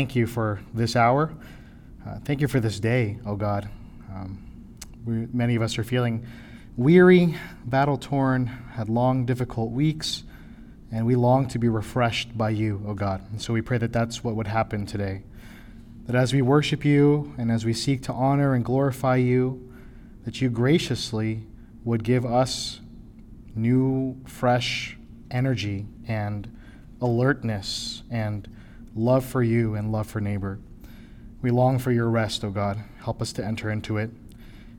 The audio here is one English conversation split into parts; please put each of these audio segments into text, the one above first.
Thank you for this hour. Uh, thank you for this day, oh God. Um, we, many of us are feeling weary, battle torn, had long, difficult weeks, and we long to be refreshed by you, oh God. And so we pray that that's what would happen today. That as we worship you and as we seek to honor and glorify you, that you graciously would give us new, fresh energy and alertness and love for you and love for neighbor. We long for your rest, O God. Help us to enter into it.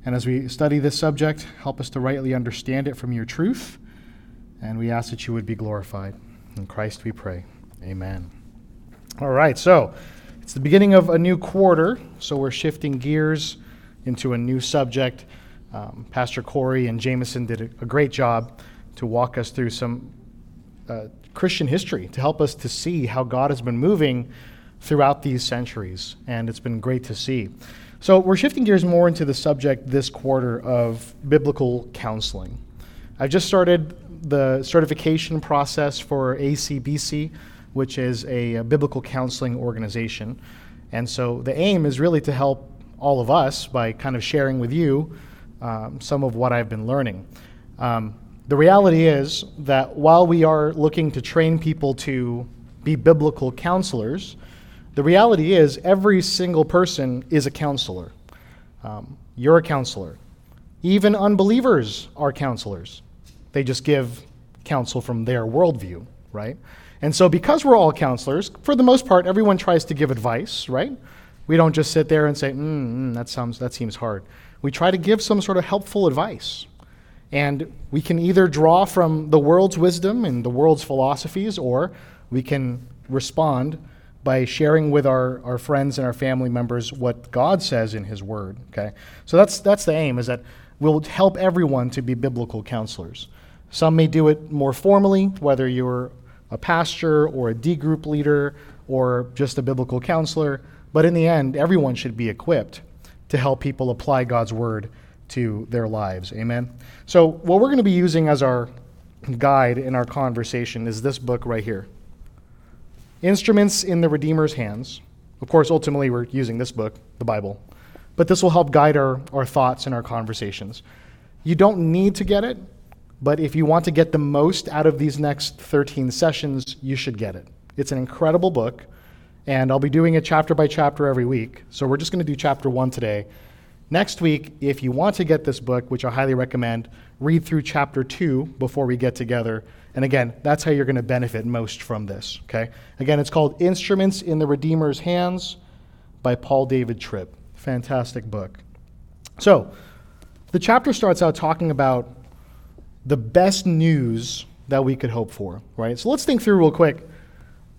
And as we study this subject, help us to rightly understand it from your truth. And we ask that you would be glorified. In Christ we pray. Amen. All right, so it's the beginning of a new quarter, so we're shifting gears into a new subject. Um, Pastor Corey and Jameson did a, a, great job to walk us through some uh, Christian history to help us to see how God has been moving throughout these centuries, and it's been great to see. So, we're shifting gears more into the subject this quarter of biblical counseling. I've just started the certification process for ACBC, which is a, a biblical counseling organization. And so, the aim is really to help all of us by kind of sharing with you um, some of what I've been learning. Um, the reality is that while we are looking to train people to be biblical counselors, the reality is every single person is a counselor. Um, you're a counselor. Even unbelievers are counselors. They just give counsel from their worldview, right? And so, because we're all counselors, for the most part, everyone tries to give advice, right? We don't just sit there and say, mm, mm, that, sounds, that seems hard. We try to give some sort of helpful advice, and we can either draw from the world's wisdom and the world's philosophies, or we can respond by sharing with our, our friends and our family members what God says in His Word. Okay? So that's, that's the aim, is that we'll help everyone to be biblical counselors. Some may do it more formally, whether you're a pastor or a D group leader or just a biblical counselor, but in the end, everyone should be equipped to help people apply God's Word to their lives. Amen? So, what we're going to be using as our guide in our conversation is this book right here Instruments in the Redeemer's Hands. Of course, ultimately, we're using this book, the Bible, but this will help guide our, our thoughts and our conversations. You don't need to get it, but if you want to get the most out of these next 13 sessions, you should get it. It's an incredible book, and I'll be doing it chapter by chapter every week. So we're just going to do chapter one today Next week, if you want to get this book, which I highly recommend, read through chapter two before we get together. And again, that's how you're going to benefit most from this. Okay? Again, it's called Instruments in the Redeemer's Hands by Paul David Tripp. Fantastic book. So, the chapter starts out talking about the best news that we could hope for, right? So let's think through real quick.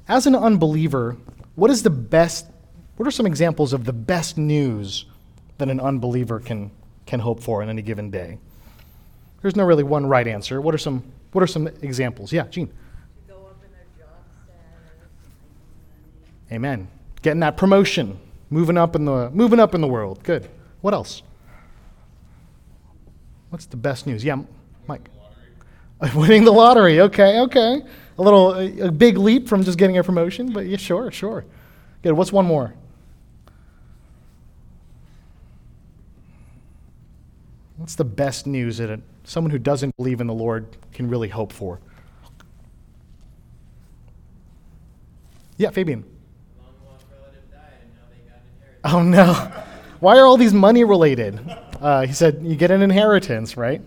As an unbeliever, what is the best, what are some examples of the best news than an unbeliever can, can hope for in any given day. There's no really one right answer. What are some, what are some examples? Yeah, Gene. Amen. Getting that promotion, moving up in the moving up in the world. Good. What else? What's the best news? Yeah, Mike. Winning the lottery. Okay, okay. A little a, a big leap from just getting a promotion, but yeah, sure, sure. Good. What's one more? What's the best news that someone who doesn't believe in the Lord can really hope for? Yeah, Fabian. Oh no. Why are all these money related? Uh, he said, you get an inheritance, right?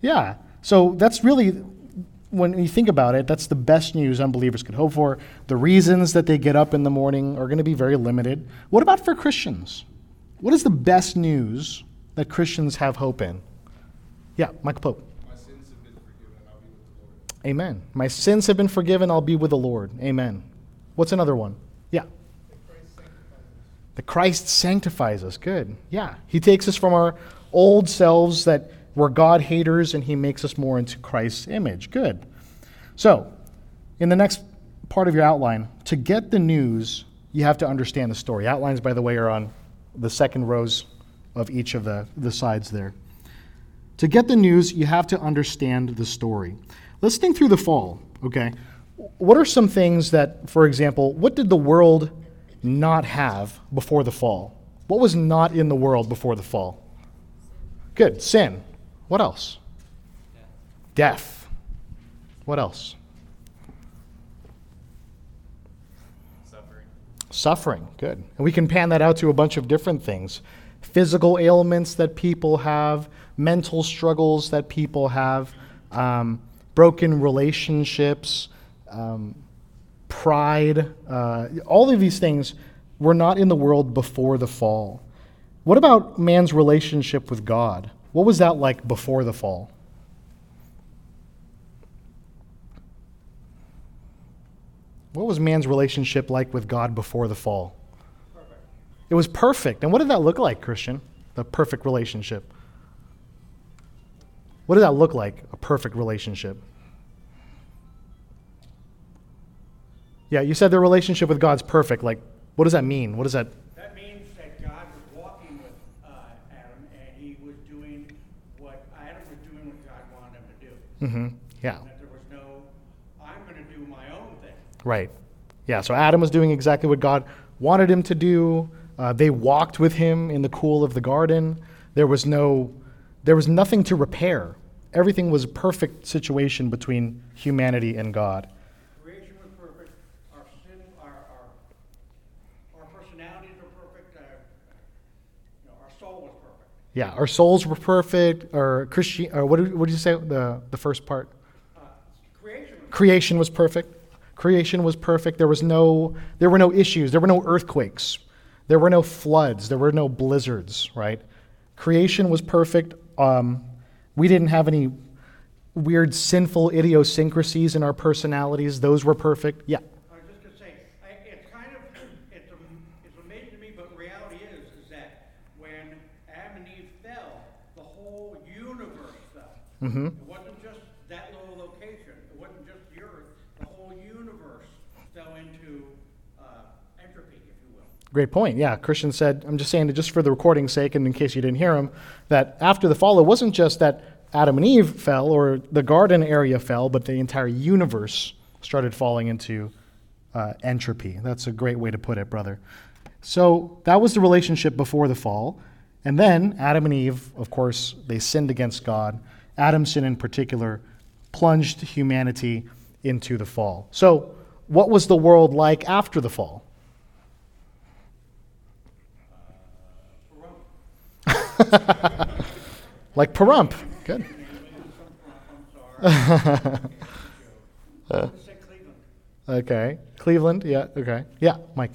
Yeah. So that's really, when you think about it, that's the best news unbelievers could hope for. The reasons that they get up in the morning are going to be very limited. What about for Christians? What is the best news that Christians have hope in? Yeah, Michael Pope. My sins have been forgiven, I'll be with the Lord. Amen. My sins have been forgiven, I'll be with the Lord. Amen. What's another one? Yeah. The Christ sanctifies us. Good. Yeah. He takes us from our old selves that were God haters and he makes us more into Christ's image. Good. So, in the next part of your outline, to get the news, you have to understand the story. Outlines, by the way, are on the second rows of each of the, the sides there. To get the news, you have to understand the story. Let's think through the fall, okay? What are some things that, for example, what did the world not have before the fall? What was not in the world before the fall? Good. Sin. What else? Death. What else? Suffering. Suffering. Good. And we can pan that out to a bunch of different things physical ailments that people have, mental struggles that people have, um, broken relationships, um, pride. Uh, all of these things were not in the world before the fall. What about man's relationship with God? What was that like before the fall? What was man's relationship like with God before the fall? Perfect. It was perfect. And what did that look like, Christian? The perfect relationship. What does that look like, a perfect relationship? Yeah, you said the relationship with God's perfect. Like, what does that mean? What does that? That means that God was walking with uh, Adam and he was doing what Adam was doing what God wanted him to do. Mm-hmm. Yeah, That there was no, I'm going to do my own thing. right. Yeah, so Adam was doing exactly what God wanted him to do. Uh, they walked with him in the cool of the garden. There was no, there was nothing to repair. Everything was a perfect situation between humanity and God. Creation was perfect. Our sin, our, our, our personalities were perfect. Uh, you know, our soul was perfect. Yeah, our souls were perfect. Or Christian, or what did, what did you say? The the first part. Uh, creation was Creation was perfect. Creation was perfect. There was no there were no issues. There were no earthquakes. There were no floods. There were no blizzards. Right. Creation was perfect. Um, we didn't have any weird sinful idiosyncrasies in our personalities. Those were perfect. Yeah. I was just gonna say, I, it's kind of, it's, it's amazing to me, but reality is, is that when Adam and Eve fell, the whole universe fell. Mm-hmm. It wasn't just that little location. It wasn't just the earth. The whole universe fell into uh, entropy, if you will. Great point. Yeah, Christian said, I'm just saying it just for the recording's sake, and in case you didn't hear him, that after the fall, it wasn't just that Adam and Eve fell or the garden area fell, but the entire universe started falling into uh, entropy. That's a great way to put it, brother. So that was the relationship before the fall. And then Adam and Eve, of course, they sinned against God. Adam's sin in particular plunged humanity into the fall. So, what was the world like after the fall? like Pahrump. Good. I'm sorry. Let's say Cleveland. Okay. Cleveland. Yeah. Okay. Yeah. Mike.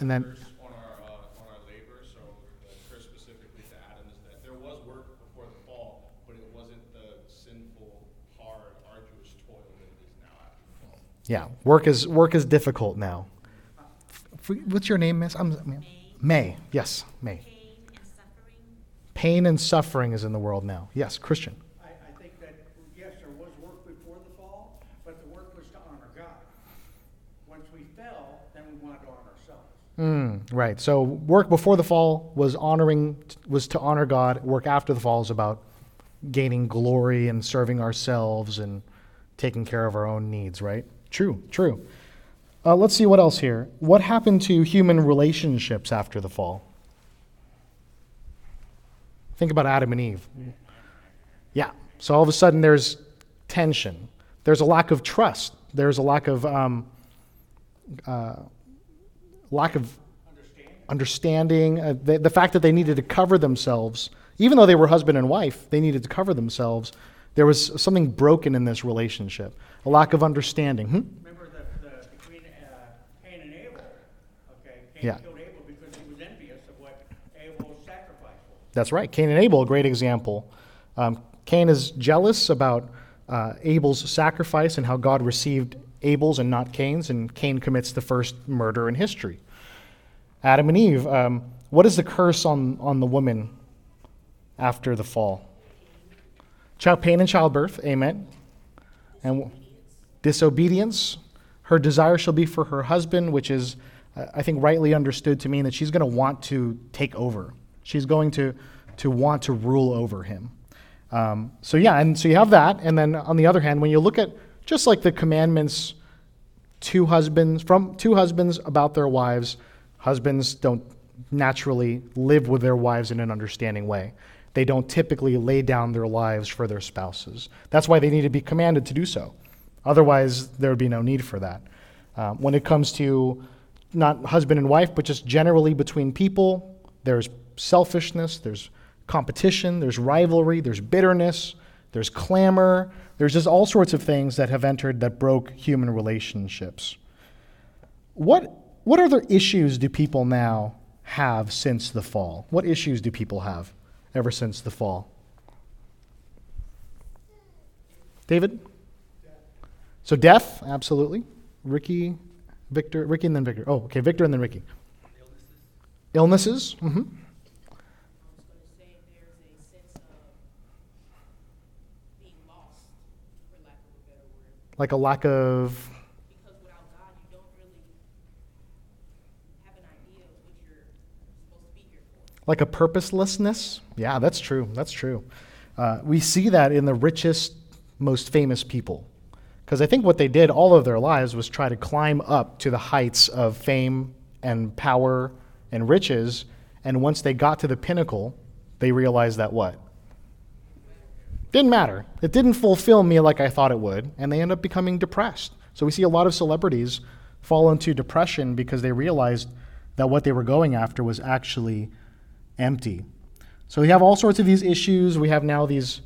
And then- on our, uh, on our labor, so the curse specifically to Adam is that there was work before the fall, but it wasn't the sinful, hard, arduous toil that now after the fall. Yeah. Work is work is difficult now. What's your name, Miss? I'm, May. May. Yes. May. Pain and suffering. Pain and suffering is in the world now. Yes. Christian. I, I think that, yes, there was work before the fall, but the work was to honor God. Once we fell, then we wanted to honor ourselves. Mm, right. So work before the fall was honoring was to honor God. Work after the fall is about gaining glory and serving ourselves and taking care of our own needs. Right. True. True. Uh, let's see what else here. What happened to human relationships after the fall? Think about Adam and Eve. Yeah. So all of a sudden there's tension. There's a lack of trust. There's a lack of um, uh, lack of understanding, uh, the, the fact that they needed to cover themselves, even though they were husband and wife, they needed to cover themselves. There was something broken in this relationship, a lack of understanding. Hmm? Remember the, the, between uh, Cain and Abel, okay? Cain Yeah. killed Abel because he was envious of what Abel's sacrifice was. That's right. Cain and Abel, a great example. Um, Cain is jealous about uh, Abel's sacrifice and how God received Abel's and not Cain's, and Cain commits the first murder in history. Adam and Eve, um, what is the curse on, on the woman after the fall? Child pain and childbirth, amen. And disobedience. Her desire shall be for her husband, which is, uh, I think, rightly understood to mean that she's going to want to take over. She's going to, to want to rule over him. Um, so, yeah, and so you have that. And then on the other hand, when you look at just like the commandments, to husbands, from two husbands about their wives, Husbands don't naturally live with their wives in an understanding way. They don't typically lay down their lives for their spouses. That's why they need to be commanded to do so. Otherwise, there would be no need for that. Um, when it comes to not husband and wife, but just generally between people, there's selfishness, there's competition, there's rivalry, there's bitterness, there's clamor, there's just all sorts of things that have entered that broke human relationships. What, what other issues do people now have since the fall? What issues do people have ever since the fall? David? So death, absolutely. Ricky, Victor, Ricky, and then Victor. Oh, okay, Victor and then Ricky. Illnesses. Illnesses. Mm-hmm. like a lack of because without God you don't really have an idea of what you're supposed to a lack of Like a purposelessness? Yeah, that's true. That's true. Uh, we see that in the richest, most famous people. Because I think what they did all of their lives was try to climb up to the heights of fame and power and riches. And once they got to the pinnacle, they realized that what? Didn't matter. It didn't fulfill me like I thought it would, and they end up becoming depressed. So we see a lot of celebrities fall into depression because they realized that what they were going after was actually empty. So we have all sorts of these issues. We have now these,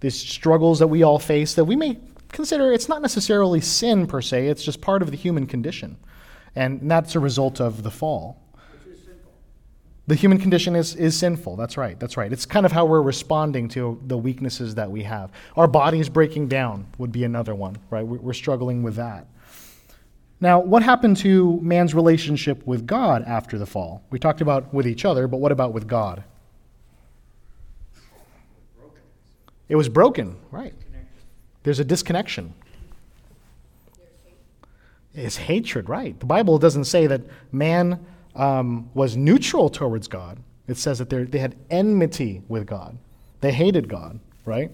these struggles that we all face that we may consider it's not necessarily sin per se, it's just part of the human condition. And that's a result of the fall. The human condition is, is sinful. That's right. That's right. It's kind of how we're responding to the weaknesses that we have. Our bodies breaking down would be another one, right? We're struggling with that. Now, what happened to man's relationship with God after the fall? We talked about with each other, but what about with God? It was broken, right? There's a disconnection. It's hatred, right? The Bible doesn't say that man um, was neutral towards God. It says that they had enmity with God. They hated God, right?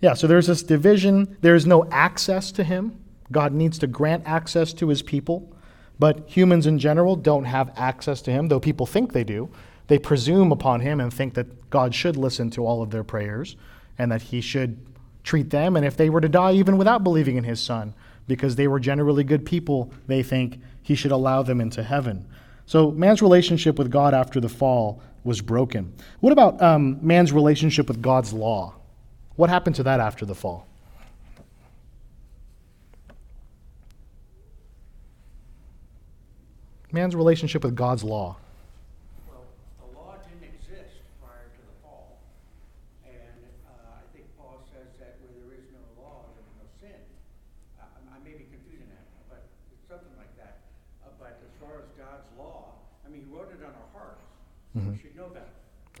Yeah, so there's this division. There's no access to Him. God needs to grant access to His people. But humans in general don't have access to Him, though people think they do. They presume upon Him and think that God should listen to all of their prayers and that He should treat them. And if they were to die even without believing in His Son, because they were generally good people, they think He should allow them into heaven. So man's relationship with God after the fall was broken. What about um, man's relationship with God's law? What happened to that after the fall? Man's relationship with God's law.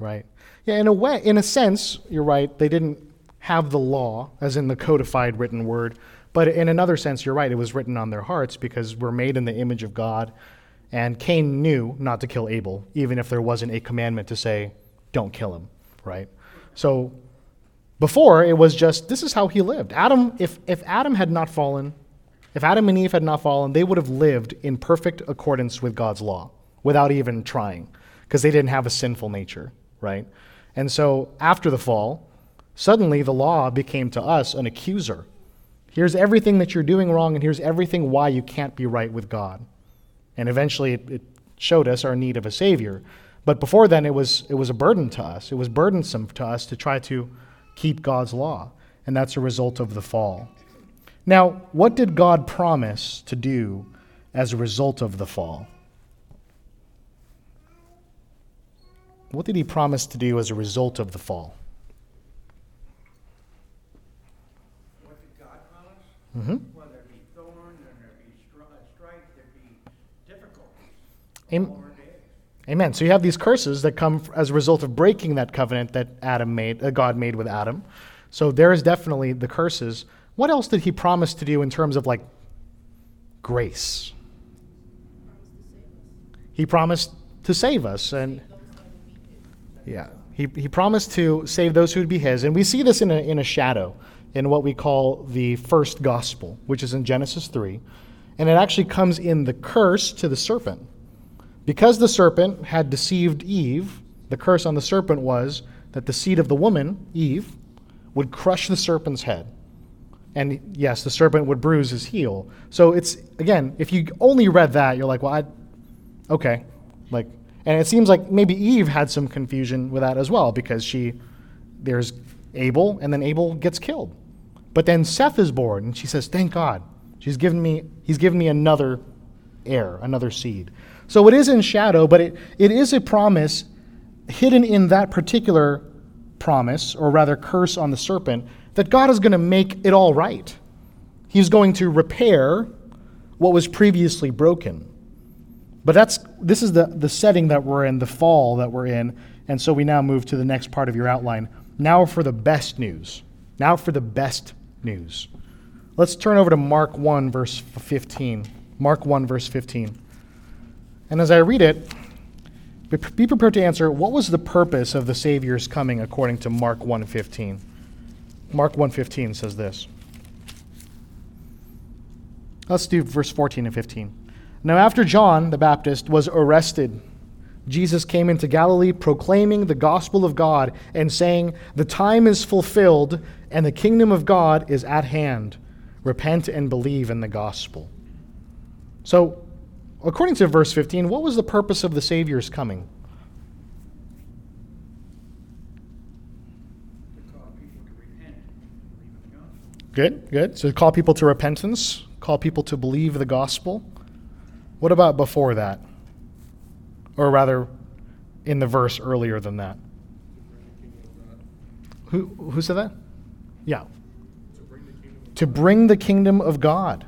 Right. Yeah, in a way, in a sense, you're right. They didn't have the law, as in the codified written word. But in another sense, you're right. It was written on their hearts because we're made in the image of God. And Cain knew not to kill Abel, even if there wasn't a commandment to say, don't kill him, right? So before, it was just, this is how he lived. Adam, if, if Adam had not fallen, if Adam and Eve had not fallen, they would have lived in perfect accordance with God's law without even trying because they didn't have a sinful nature right? And so after the fall, suddenly the law became to us an accuser. Here's everything that you're doing wrong, and here's everything why you can't be right with God. And eventually it, it showed us our need of a Savior. But before then, it was, it was a burden to us. It was burdensome to us to try to keep God's law. And that's a result of the fall. Now, what did God promise to do as a result of the fall? What did he promise to do as a result of the fall? What did God promise? Mm-hmm. Well, there'd be thorns, and there'd be strife, there'd be difficulties. Amen. Amen. So you have these curses that come as a result of breaking that covenant that Adam made, uh, God made with Adam. So there is definitely the curses. What else did he promise to do in terms of like grace? He promised to save us and yeah. He, he promised to save those who would be his. And we see this in a, in a shadow in what we call the first gospel, which is in Genesis 3. And it actually comes in the curse to the serpent. Because the serpent had deceived Eve, the curse on the serpent was that the seed of the woman, Eve, would crush the serpent's head. And yes, the serpent would bruise his heel. So it's, again, if you only read that, you're like, well, I, okay. Like, and it seems like maybe Eve had some confusion with that as well because she, there's Abel, and then Abel gets killed. But then Seth is born, and she says, thank God. She's given me, he's given me another heir, another seed. So it is in shadow, but it, it is a promise hidden in that particular promise, or rather curse on the serpent, that God is going to make it all right. He's going to repair what was previously broken. But that's this is the, the setting that we're in, the fall that we're in, and so we now move to the next part of your outline. Now for the best news. Now for the best news. Let's turn over to Mark 1, verse 15. Mark 1, verse 15. And as I read it, be prepared to answer what was the purpose of the Savior's coming according to Mark 1:15. Mark 1:15 says this. Let's do verse 14 and 15. Now after John the Baptist was arrested, Jesus came into Galilee proclaiming the gospel of God and saying, "The time is fulfilled and the kingdom of God is at hand. Repent and believe in the gospel." So according to verse 15, what was the purpose of the Savior's coming? Good, good. So call people to repentance, call people to believe the gospel. What about before that? Or rather, in the verse earlier than that? Who, who said that? Yeah. To bring the kingdom of God.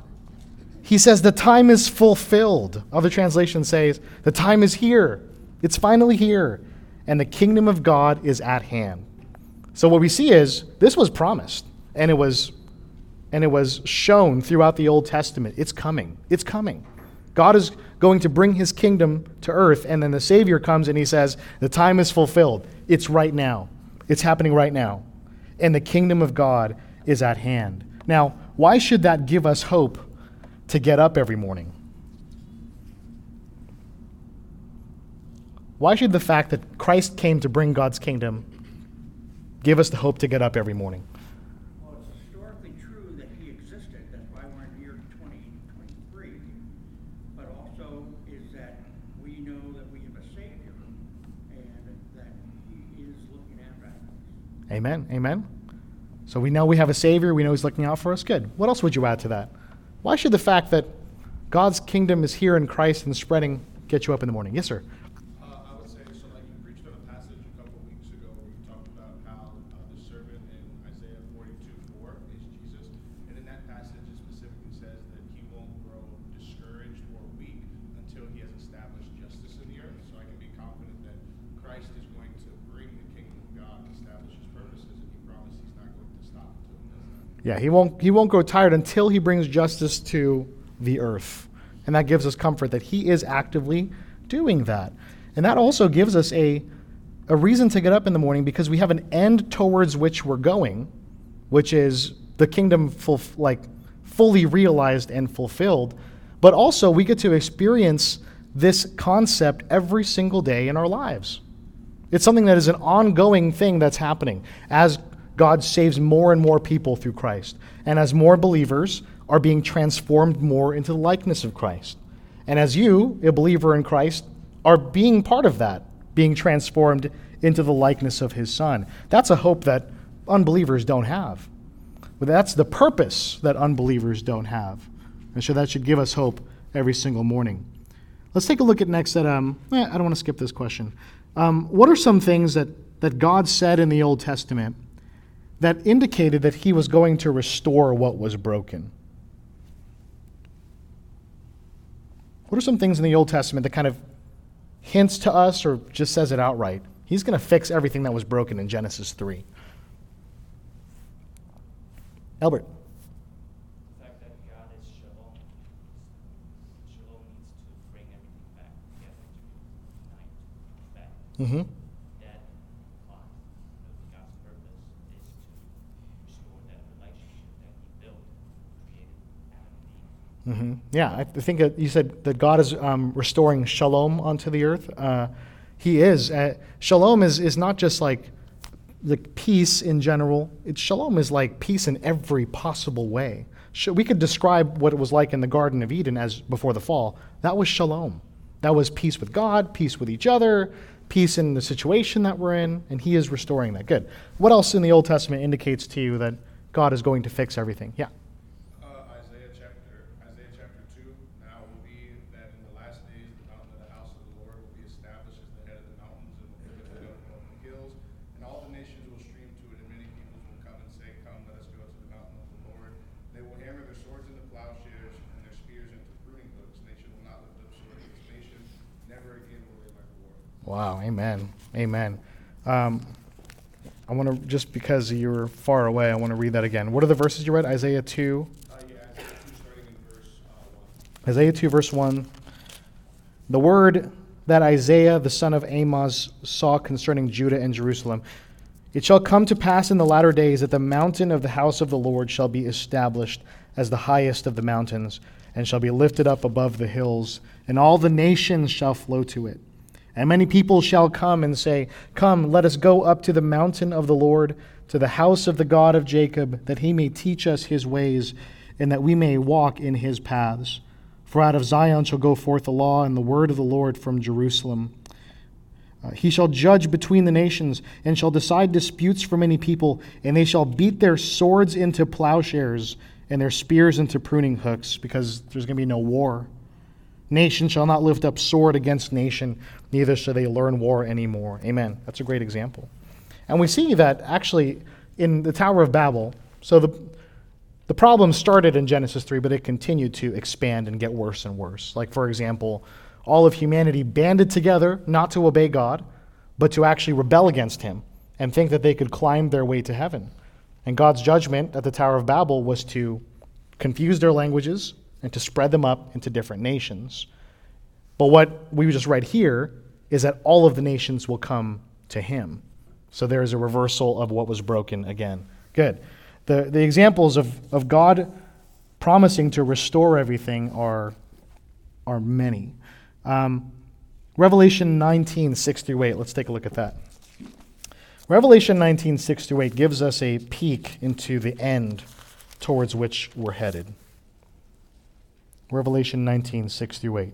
He says the time is fulfilled. Other translations say the time is here. It's finally here. And the kingdom of God is at hand. So what we see is this was promised and it was and it was shown throughout the Old Testament. It's coming. It's coming. God is going to bring his kingdom to earth and then the savior comes and he says the time is fulfilled. It's right now. It's happening right now. And the kingdom of God is at hand. Now, why should that give us hope to get up every morning? Why should the fact that Christ came to bring God's kingdom give us the hope to get up every morning? Well, it's historically true that he existed, that's why we're in year twenty twenty-three. But also is that we know that we have a Savior and that he is looking after us. Amen. Amen. So we know we have a Savior. We know He's looking out for us. Good. What else would you add to that? Why should the fact that God's kingdom is here in Christ and spreading get you up in the morning? Yes, sir. Uh, I would say, so like you preached on a passage a couple of weeks ago where you talked about how uh, the servant in Isaiah forty-two four is Jesus. And in that passage, it specifically says that he won't grow discouraged or weak until he has established justice in the earth. So I can be confident that Christ is going to bring the kingdom of God, establish his purposes, and he promised he's not going to stop until he does that. Yeah, he won't he won't grow tired until he brings justice to the earth. And that gives us comfort that he is actively doing that. And that also gives us a a reason to get up in the morning because we have an end towards which we're going, which is the kingdom full, like fully realized and fulfilled. But also we get to experience this concept every single day in our lives. It's something that is an ongoing thing that's happening as God saves more and more people through Christ, and as more believers are being transformed more into the likeness of Christ. And as you, a believer in Christ, are being part of that, being transformed into the likeness of his Son. That's a hope that unbelievers don't have. But that's the purpose that unbelievers don't have. And so that should give us hope every single morning. Let's take a look at next at, um, eh, I don't want to skip this question. Um, what are some things that, that God said in the Old Testament that indicated that he was going to restore what was broken? What are some things in the Old Testament that kind of hints to us or just says it outright? He's going to fix everything that was broken in Genesis 3. Albert. The fact that God is shalom. Shalom means to bring everything back together, to unite back. Mm-hmm. That implies that God's purpose is to restore that relationship that He built, created Adam and Eve. Hmm Yeah, I think that you said that God is um, restoring shalom onto the earth. Uh, he is. Uh, shalom is, is not just like like peace in general. It's shalom is like peace in every possible way. We could describe what it was like in the Garden of Eden as before the fall. That was shalom. That was peace with God, peace with each other, peace in the situation that we're in, and He is restoring that. Good. What else in the Old Testament indicates to you that God is going to fix everything? Yeah. Uh, Isaiah chapter, Isaiah chapter two, now it will be that in the last days, the mountain of the house of the Lord will be established as the head of the mountains and will be lifted up above the hills. And all the nations will stream to it, and many peoples will come and say, Come, let us go to the mountain of the Lord. They will hammer their swords into plowshares and their spears into pruning hooks. Nation will not lift up sword against nation, never again will they learn war. Wow, amen. Amen. Um, I want to, just because you're far away, I want to read that again. What are the verses you read? Isaiah 2. Uh, yeah, Isaiah two, verse, uh, one. Isaiah 2, verse 1. The word that Isaiah the son of Amos saw concerning Judah and Jerusalem. It shall come to pass in the latter days that the mountain of the house of the Lord shall be established as the highest of the mountains, and shall be lifted up above the hills, and all the nations shall flow to it. And many people shall come and say, Come, let us go up to the mountain of the Lord, to the house of the God of Jacob, that he may teach us his ways, and that we may walk in his paths. For out of Zion shall go forth the law and the word of the Lord from Jerusalem. Uh, he shall judge between the nations, and shall decide disputes for many people, and they shall beat their swords into plowshares, and their spears into pruning hooks, because there's going to be no war. Nation shall not lift up sword against nation, neither shall they learn war anymore. Amen. That's a great example. And we see that actually in the Tower of Babel. So the, the problem started in Genesis 3, but it continued to expand and get worse and worse. Like, for example, all of humanity banded together not to obey God, but to actually rebel against Him and think that they could climb their way to heaven. And God's judgment at the Tower of Babel was to confuse their languages and to spread them up into different nations. But what we just read here is that all of the nations will come to him. So there is a reversal of what was broken again. Good. The, the examples of, of God promising to restore everything are, are many. Um, Revelation 19, 6 through 8. Let's take a look at that. Revelation 19, 6 through 8 gives us a peek into the end towards which we're headed. Revelation 19, 6 through 8.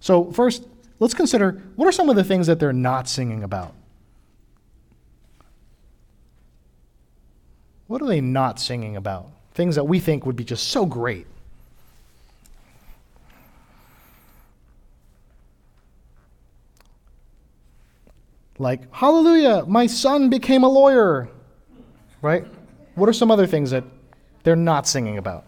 So, first, let's consider what are some of the things that they're not singing about? What are they not singing about? Things that we think would be just so great. Like, hallelujah, my son became a lawyer. Right? What are some other things that they're not singing about?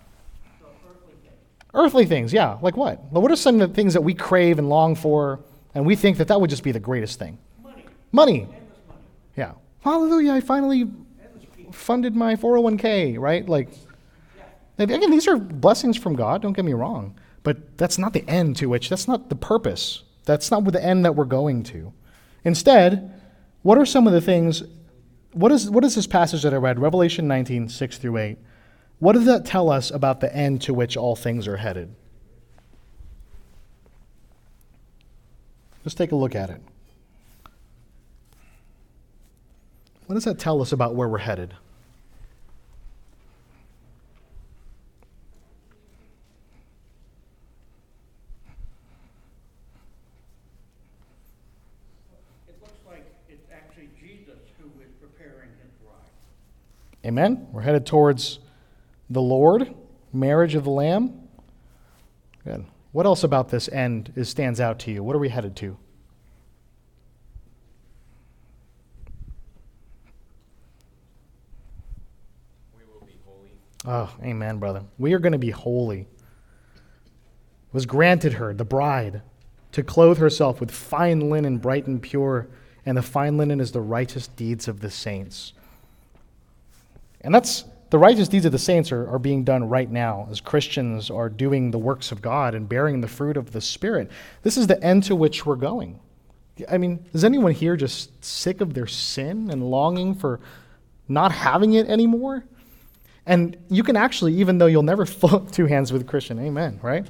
Earthly things, yeah. Like what? Well, what are some of the things that we crave and long for, and we think that that would just be the greatest thing? Money, Money. endless money, Yeah. Hallelujah, I finally funded my 401k, right? Like, and again, these are blessings from God, don't get me wrong. But that's not the end to which, that's not the purpose. That's not the end that we're going to. Instead, what are some of the things, what is, what is this passage that I read, Revelation 19, 6 through 8? What does that tell us about the end to which all things are headed? Let's take a look at it. What does that tell us about where we're headed? It looks like it's actually Jesus who is preparing his bride. Amen? We're headed towards the Lord, marriage of the Lamb. Good. What else about this end is, stands out to you? What are we headed to? We will be holy. Oh, amen, brother. We are going to be holy. It was granted her, the bride, to clothe herself with fine linen, bright and pure, and the fine linen is the righteous deeds of the saints. And that's the righteous deeds of the saints are, are being done right now as Christians are doing the works of God and bearing the fruit of the Spirit. This is the end to which we're going. I mean, is anyone here just sick of their sin and longing for not having it anymore? And you can actually, even though you'll never flip two hands with Christian, amen, right?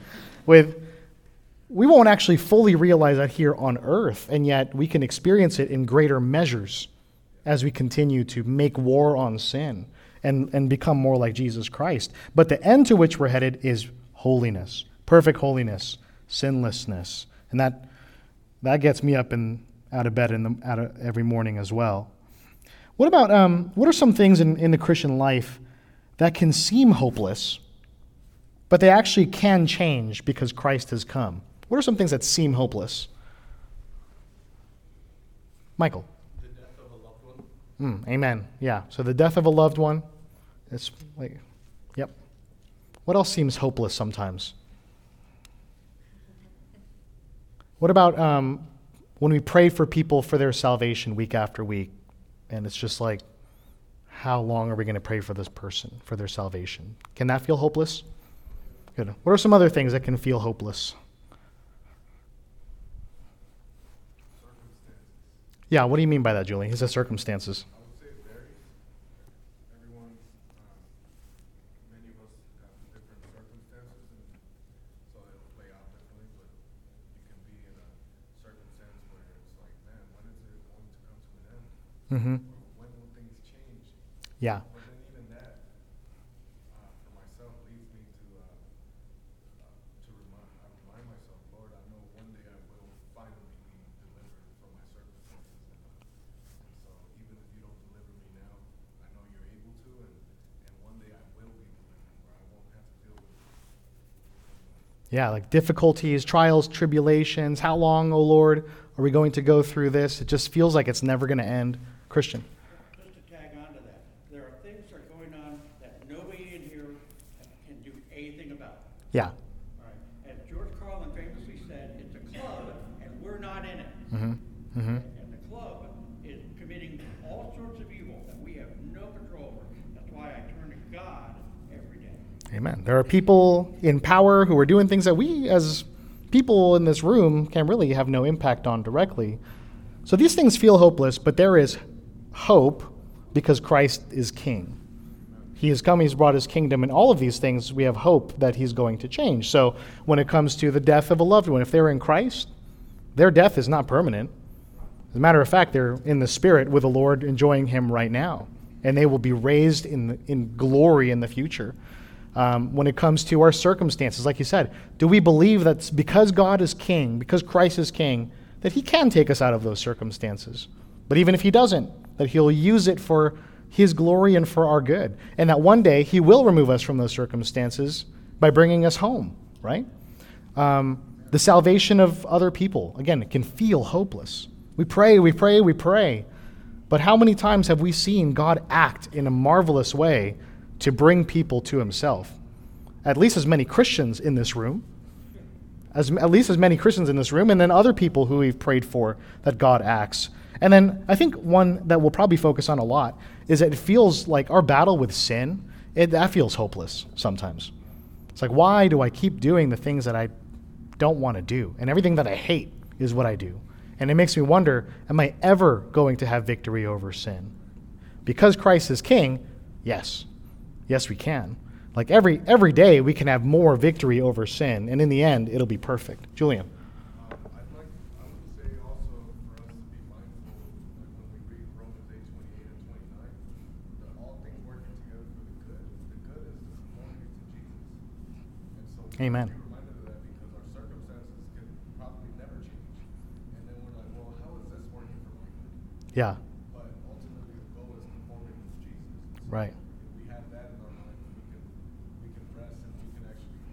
With we won't actually fully realize that here on earth, and yet we can experience it in greater measures as we continue to make war on sin and, and become more like Jesus Christ. But the end to which we're headed is holiness, perfect holiness, sinlessness. And that, that gets me up and out of bed in the, out of every morning as well. What about um, what are some things in, in the Christian life that can seem hopeless, but they actually can change because Christ has come? What are some things that seem hopeless? Michael. The death of a loved one. Mm, amen. Yeah. So the death of a loved one, it's like, yep. What else seems hopeless sometimes? What about um, when we pray for people for their salvation week after week, and it's just like, how long are we going to pray for this person for their salvation? Can that feel hopeless? Good. What are some other things that can feel hopeless? Yeah, what do you mean by that, Julie? He says circumstances. I would say it varies. Everyone, um, many of us have different circumstances, and so it'll play out differently. But you can be in a circumstance where it's like, man, when is it going to come to an end? Mm-hmm. When will things change? Yeah. But then even that, uh, for myself, leads me to uh, uh, to remind, I remind myself, Lord, I know one day I will finally be delivered from my circumstances, and, so even if you don't deliver me now, I know you're able to, and and one day I will be delivered, where I won't have to deal with. Yeah, like difficulties, trials, tribulations. How long, O Lord, are we going to go through this? It just feels like it's never going to end. Christian. Just to tag on to that, there are things that are going on that nobody in here can do anything about. Yeah. All right, as George Carlin famously said, it's a club and we're not in it. Mm-hmm. Mm-hmm. And the club is committing all sorts of evil that we have no control over. That's why I turn to God every day. Amen. There are people in power who are doing things that we, as people in this room, can really have no impact on directly. So these things feel hopeless, but there is hope because Christ is king. He has come, he's brought his kingdom, and all of these things we have hope that he's going to change. So when it comes to the death of a loved one, if they're in Christ, their death is not permanent. As a matter of fact, they're in the spirit with the Lord, enjoying him right now, and they will be raised in, in glory in the future. Um, when it comes to our circumstances, like you said, do we believe that because God is king, because Christ is king, that he can take us out of those circumstances? But even if he doesn't, that he'll use it for his glory and for our good. And that one day he will remove us from those circumstances by bringing us home, right? Um, the salvation of other people, again, it can feel hopeless. We pray, we pray, we pray. But how many times have we seen God act in a marvelous way to bring people to himself? At least as many Christians in this room, as, at least as many Christians in this room, and then other people who we've prayed for that God acts. And then I think one that we'll probably focus on a lot is that it feels like our battle with sin, it, that feels hopeless sometimes. It's like, why do I keep doing the things that I don't want to do? And everything that I hate is what I do. And it makes me wonder, am I ever going to have victory over sin? Because Christ is king, yes. Yes, we can. Like every every day we can have more victory over sin, and in the end it'll be perfect. Julian. Um, I'd like, I would say also for us to be mindful, like when we read Romans eight twenty-eight and twenty-nine, that all things working together for the good. The good is the conformity to Jesus. And so we Amen. have to be reminded of that because our circumstances can probably never change. And then we're like, well, how is this working for my good? Yeah. But ultimately, the goal is conformity to Jesus. So Right. We have that in our mind, we can, we can rest and we can actually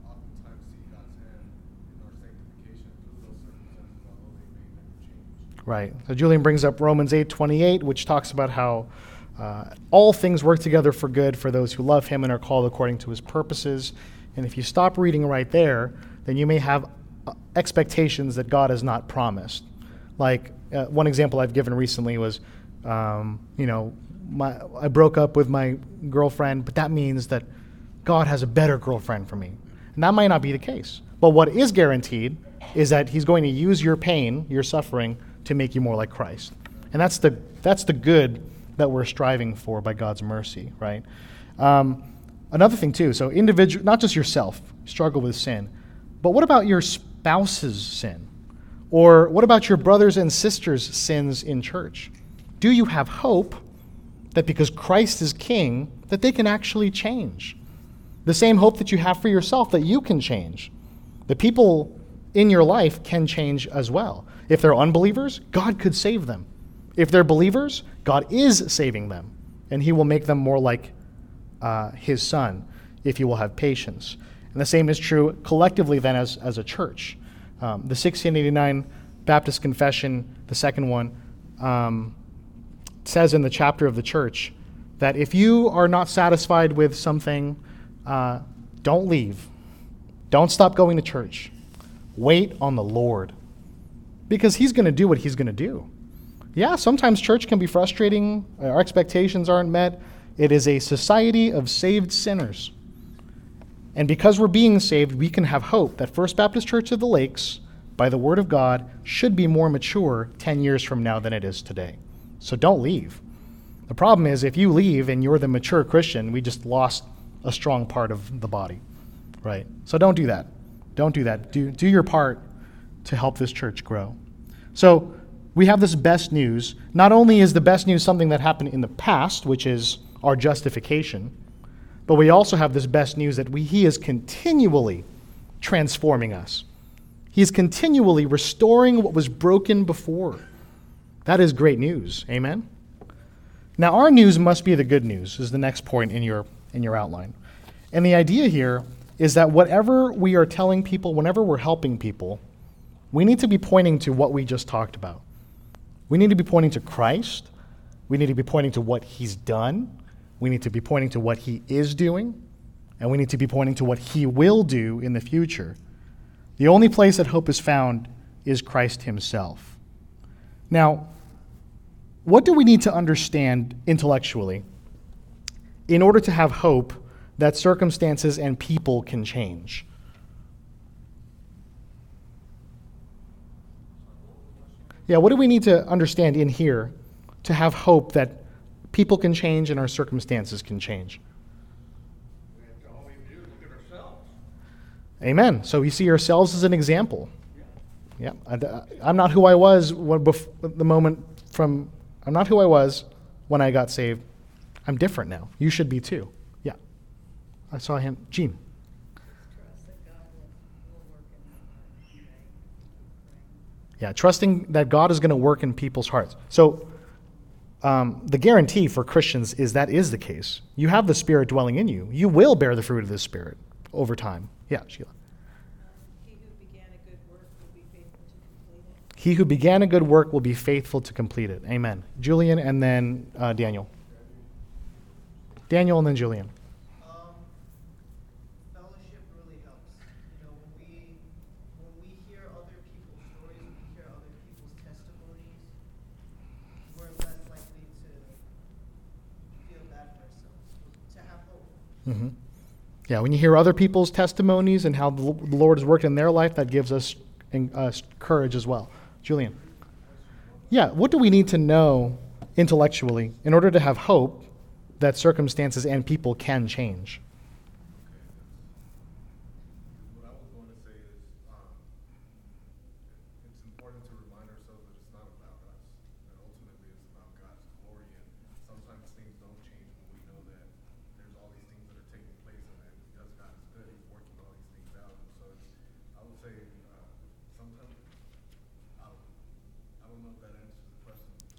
oftentimes see God's hand in our sanctification through those circumstances, although they may never change. Right. So Julian brings up Romans 8:28, which talks about how uh, all things work together for good for those who love him and are called according to his purposes. And if you stop reading right there, then you may have uh, expectations that God has not promised. Like uh, one example I've given recently was, um, you know, my, I broke up with my girlfriend, but that means that God has a better girlfriend for me. And that might not be the case. But what is guaranteed is that He's going to use your pain, your suffering, to make you more like Christ. And that's the, that's the good that we're striving for by God's mercy, right? Um, another thing, too, so individual, not just yourself struggle with sin, but what about your spouse's sin? Or what about your brothers and sisters' sins in church? Do you have hope that because Christ is king, that they can actually change? The same hope that you have for yourself that you can change. The people in your life can change as well. If they're unbelievers, God could save them. If they're believers, God is saving them, and He will make them more like uh, His Son if you will have patience. And the same is true collectively then as, as a church. Um, the 1689 Baptist Confession, the second one, um, says in the chapter of the church that if you are not satisfied with something, uh, don't leave. Don't stop going to church. Wait on the Lord because He's going to do what He's going to do. Yeah, sometimes church can be frustrating, our expectations aren't met. It is a society of saved sinners. And because we're being saved, we can have hope that First Baptist Church of the Lakes, by the Word of God, should be more mature 10 years from now than it is today. So don't leave. The problem is, if you leave and you're the mature Christian, we just lost a strong part of the body, right? So don't do that. Don't do that. Do, do your part to help this church grow. So we have this best news. Not only is the best news something that happened in the past, which is our justification, but we also have this best news that we, He is continually transforming us. He is continually restoring what was broken before. That is great news. Amen? Now, our news must be the good news, is the next point in your, in your outline. And the idea here is that whatever we are telling people, whenever we're helping people, we need to be pointing to what we just talked about. We need to be pointing to Christ. We need to be pointing to what he's done. We need to be pointing to what he is doing. And we need to be pointing to what he will do in the future. The only place that hope is found is Christ himself. Now, what do we need to understand intellectually in order to have hope that circumstances and people can change? Yeah, what do we need to understand in here to have hope that people can change and our circumstances can change? We do is look at ourselves. Amen. So we see ourselves as an example. Yeah, I, am not who I was when, bef- the moment from. I'm not who I was when I got saved. I'm different now. You should be too. Yeah. I saw him. Gene. trust that God will, will work in our hearts, right? Yeah, trusting that God is going to work in people's hearts. So, um, the guarantee for Christians is that is the case. You have the Spirit dwelling in you. You will bear the fruit of the Spirit over time. Yeah, Sheila. He who began a good work will be faithful to complete it. He who began a good work will be faithful to complete it. Amen. Julian and then uh, Daniel. Daniel and then Julian. Um, fellowship really helps. You know, when we when we hear other people's stories, when we hear other people's testimonies, we're less likely to feel bad for ourselves, to have hope. hmm Yeah, when you hear other people's testimonies and how the Lord has worked in their life, that gives us uh, courage as well. Julian. Yeah, what do we need to know intellectually in order to have hope that circumstances and people can change?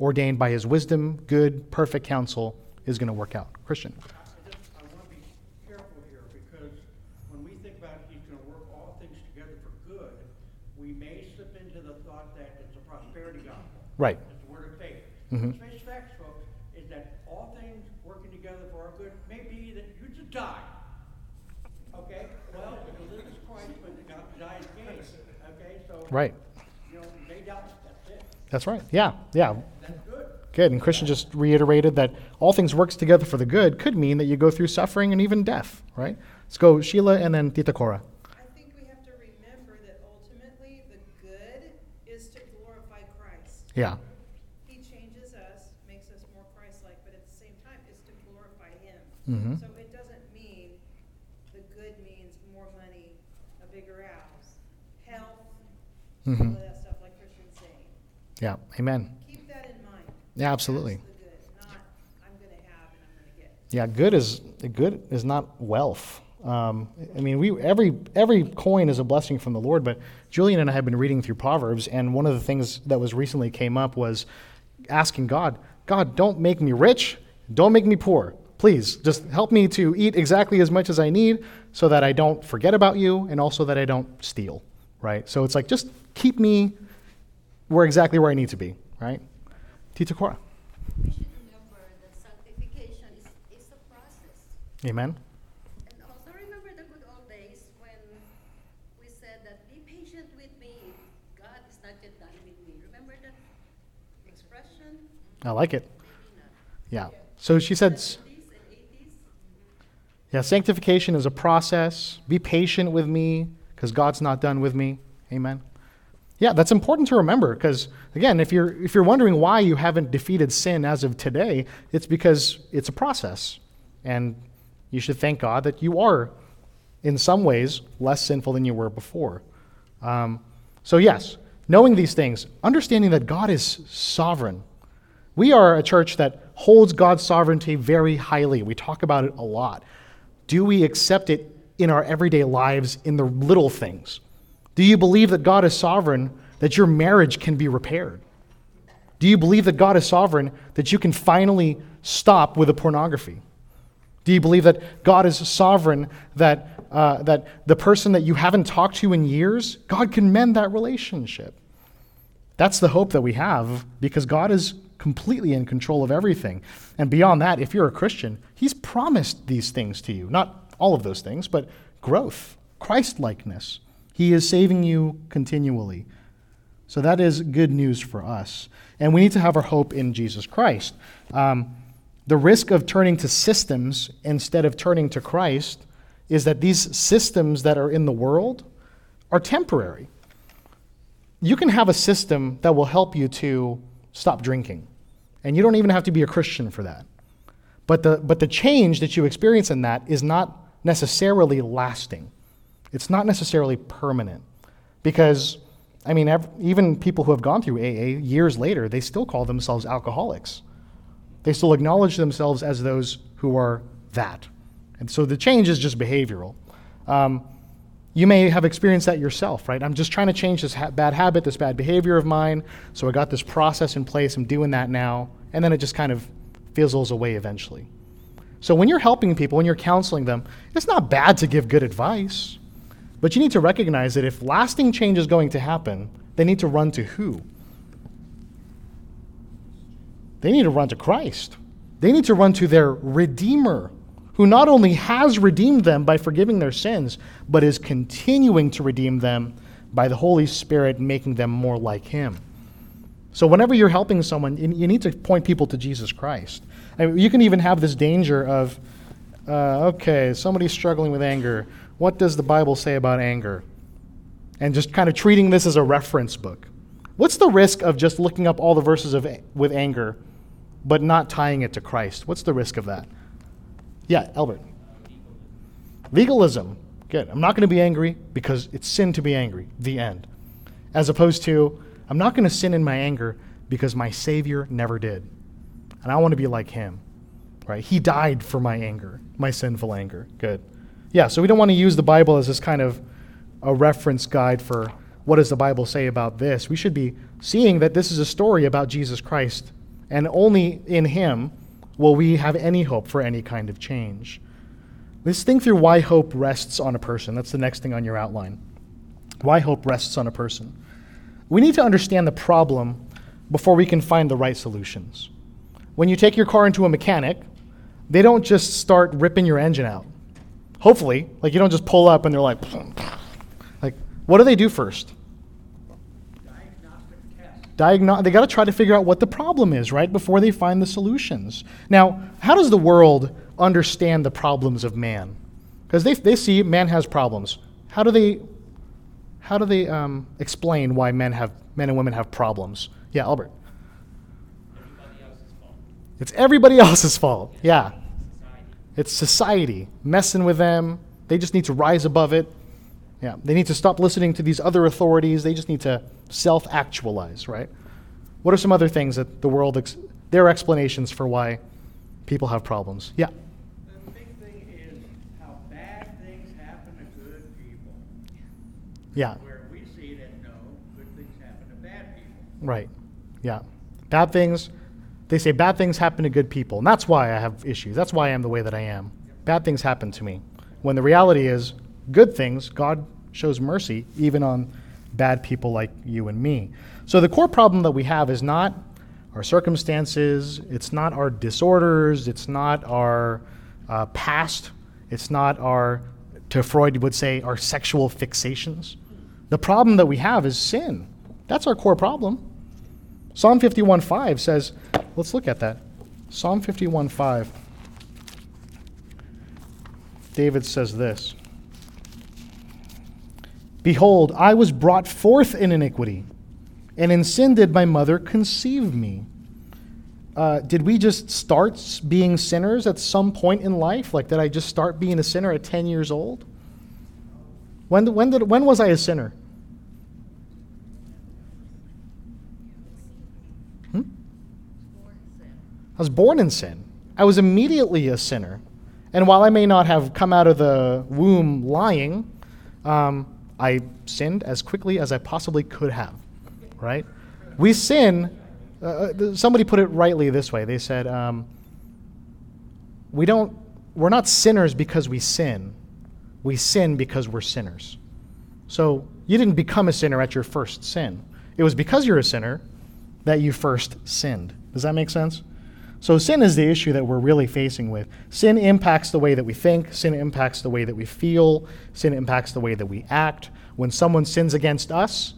ordained by his wisdom, good, perfect counsel is going to work out. Christian. I just, want to be careful here, because when we think about he's gonna work all things together for good, we may slip into the thought that it's a prosperity gospel. Right. It's the word of faith. Mhm. Let's face facts, folks, is that all things working together for our good may be that you just die. Okay, well, you live Christ, but the God die as gain, okay, so. Right. You know, may die, that's it, That's right. Yeah, yeah. Good. And Christian just reiterated that all things works together for the good could mean that you go through suffering and even death, right? Let's go Sheila and then Tita Cora. I think we have to remember that ultimately the good is to glorify Christ. Yeah. He changes us, makes us more Christ-like, but at the same time, it's to glorify Him. Mhm. So it doesn't mean the good means more money, a bigger house, health, all Mhm. of that stuff like Christian's saying. Yeah. Amen. Keep that in mind. Yeah, absolutely. Good, not I'm gonna have and I'm gonna get. Yeah, good is good is not wealth. Um, I mean, we every every coin is a blessing from the Lord. But Julian and I have been reading through Proverbs, and one of the things that was recently came up was asking God, God, don't make me rich, don't make me poor. Please, just help me to eat exactly as much as I need, so that I don't forget about you, and also that I don't steal. Right. So it's like just keep me where exactly where I need to be. Right. Tita Cora. We should remember that sanctification is, is a process. Amen. And also remember the good old days when we said that be patient with me, God is not yet done with me. Remember that expression? I like it. Yeah. So she said. s- 70s and 80s? Yeah, sanctification is a process. Be patient with me because God's not done with me. Amen. Yeah, that's important to remember because again, if you're if you're wondering why you haven't defeated sin as of today, it's because it's a process. And you should thank God that you are in some ways less sinful than you were before. Um, so yes, knowing these things, understanding that God is sovereign. We are a church that holds God's sovereignty very highly. We talk about it a lot. Do we accept it in our everyday lives in the little things? Do you believe that God is sovereign, that your marriage can be repaired? Do you believe that God is sovereign, that you can finally stop with the pornography? Do you believe that God is sovereign, that, uh, that the person that you haven't talked to in years, God can mend that relationship? That's the hope that we have because God is completely in control of everything. And beyond that, if you're a Christian, He's promised these things to you. Not all of those things, but growth, Christ likeness. He is saving you continually. So that is good news for us. And we need to have our hope in Jesus Christ. Um, the risk of turning to systems instead of turning to Christ is that these systems that are in the world are temporary you can have a system that will help you to stop drinking. And you don't even have to be a Christian for that. But the, but the change that you experience in that is not necessarily lasting. It's not necessarily permanent. Because, I mean, ev- even people who have gone through AA years later, they still call themselves alcoholics. They still acknowledge themselves as those who are that. And so the change is just behavioral. Um, you may have experienced that yourself, right? I'm just trying to change this ha- bad habit, this bad behavior of mine. So I got this process in place. I'm doing that now. And then it just kind of fizzles away eventually. So when you're helping people, when you're counseling them, it's not bad to give good advice. But you need to recognize that if lasting change is going to happen, they need to run to who? They need to run to Christ. They need to run to their Redeemer, who not only has redeemed them by forgiving their sins, but is continuing to redeem them by the Holy Spirit, making them more like Him. So, whenever you're helping someone, you need to point people to Jesus Christ. I mean, you can even have this danger of, uh, okay, somebody's struggling with anger. What does the Bible say about anger? And just kind of treating this as a reference book. What's the risk of just looking up all the verses of, with anger, but not tying it to Christ? What's the risk of that? Yeah, Albert. Legalism. Good. I'm not going to be angry because it's sin to be angry. The end. As opposed to, I'm not going to sin in my anger because my Savior never did. And I want to be like him. Right? He died for my anger, my sinful anger. Good. Yeah, so we don't want to use the Bible as this kind of a reference guide for what does the Bible say about this? We should be seeing that this is a story about Jesus Christ, and only in Him will we have any hope for any kind of change. Let's think through why hope rests on a person. That's the next thing on your outline. Why hope rests on a person. We need to understand the problem before we can find the right solutions. When you take your car into a mechanic, they don't just start ripping your engine out. Hopefully, like you don't just pull up and they're like, like, what do they do first? Diagnostic test. Diagno- they got to try to figure out what the problem is, right, before they find the solutions. Now, how does the world understand the problems of man? Because they, they see man has problems. How do they, how do they um, explain why men, have, men and women have problems? Yeah, Albert. Everybody else's fault. It's everybody else's fault. Yeah. It's society messing with them. They just need to rise above it. Yeah, they need to stop listening to these other authorities. They just need to self actualize, right? What are some other things that the world, ex- their explanations for why people have problems? Yeah. The big thing is how bad things happen to good people. Yeah, Where we see it as no, good things happen to bad people. right. Yeah. Bad things, they say bad things happen to good people. And that's why I have issues. That's why I am the way that I am. Bad things happen to me. When the reality is, good things, God shows mercy even on bad people like you and me. So the core problem that we have is not our circumstances, it's not our disorders, it's not our uh, past, it's not our, to Freud would say, our sexual fixations. The problem that we have is sin. That's our core problem. Psalm 51:5 says, let's look at that. Psalm 51:5. David says this Behold, I was brought forth in iniquity, and in sin did my mother conceive me. Uh, did we just start being sinners at some point in life? Like, did I just start being a sinner at 10 years old? When, when, did, when was I a sinner? I was born in sin. I was immediately a sinner. And while I may not have come out of the womb lying, um, I sinned as quickly as I possibly could have. Right? We sin. Uh, uh, somebody put it rightly this way. They said, um, "We don't. We're not sinners because we sin. We sin because we're sinners." So you didn't become a sinner at your first sin. It was because you're a sinner that you first sinned. Does that make sense? So sin is the issue that we're really facing with. Sin impacts the way that we think, sin impacts the way that we feel, sin impacts the way that we act. When someone sins against us,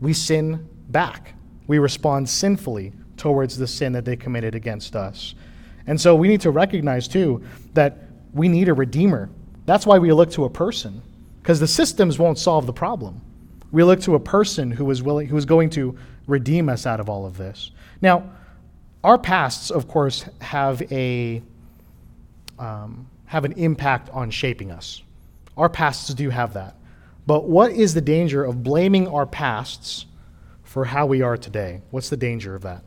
we sin back. We respond sinfully towards the sin that they committed against us. And so we need to recognize too that we need a redeemer. That's why we look to a person because the systems won't solve the problem. We look to a person who is willing who is going to redeem us out of all of this. Now, our pasts, of course, have a um, have an impact on shaping us. Our pasts do have that. But what is the danger of blaming our pasts for how we are today? What's the danger of that?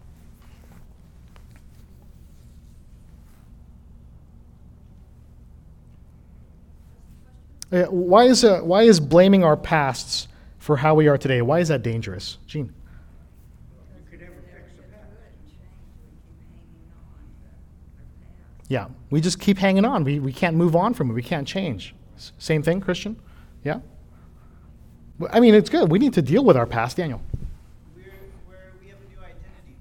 Uh, why is uh, why is blaming our pasts for how we are today? Why is that dangerous, Gene? You could never fix the past. Yeah, we just keep hanging on. We, we can't move on from it. We can't change. S- Same thing, Christian? Yeah? Well, I mean, it's good. We need to deal with our past, Daniel. We're, we're, we have a new identity.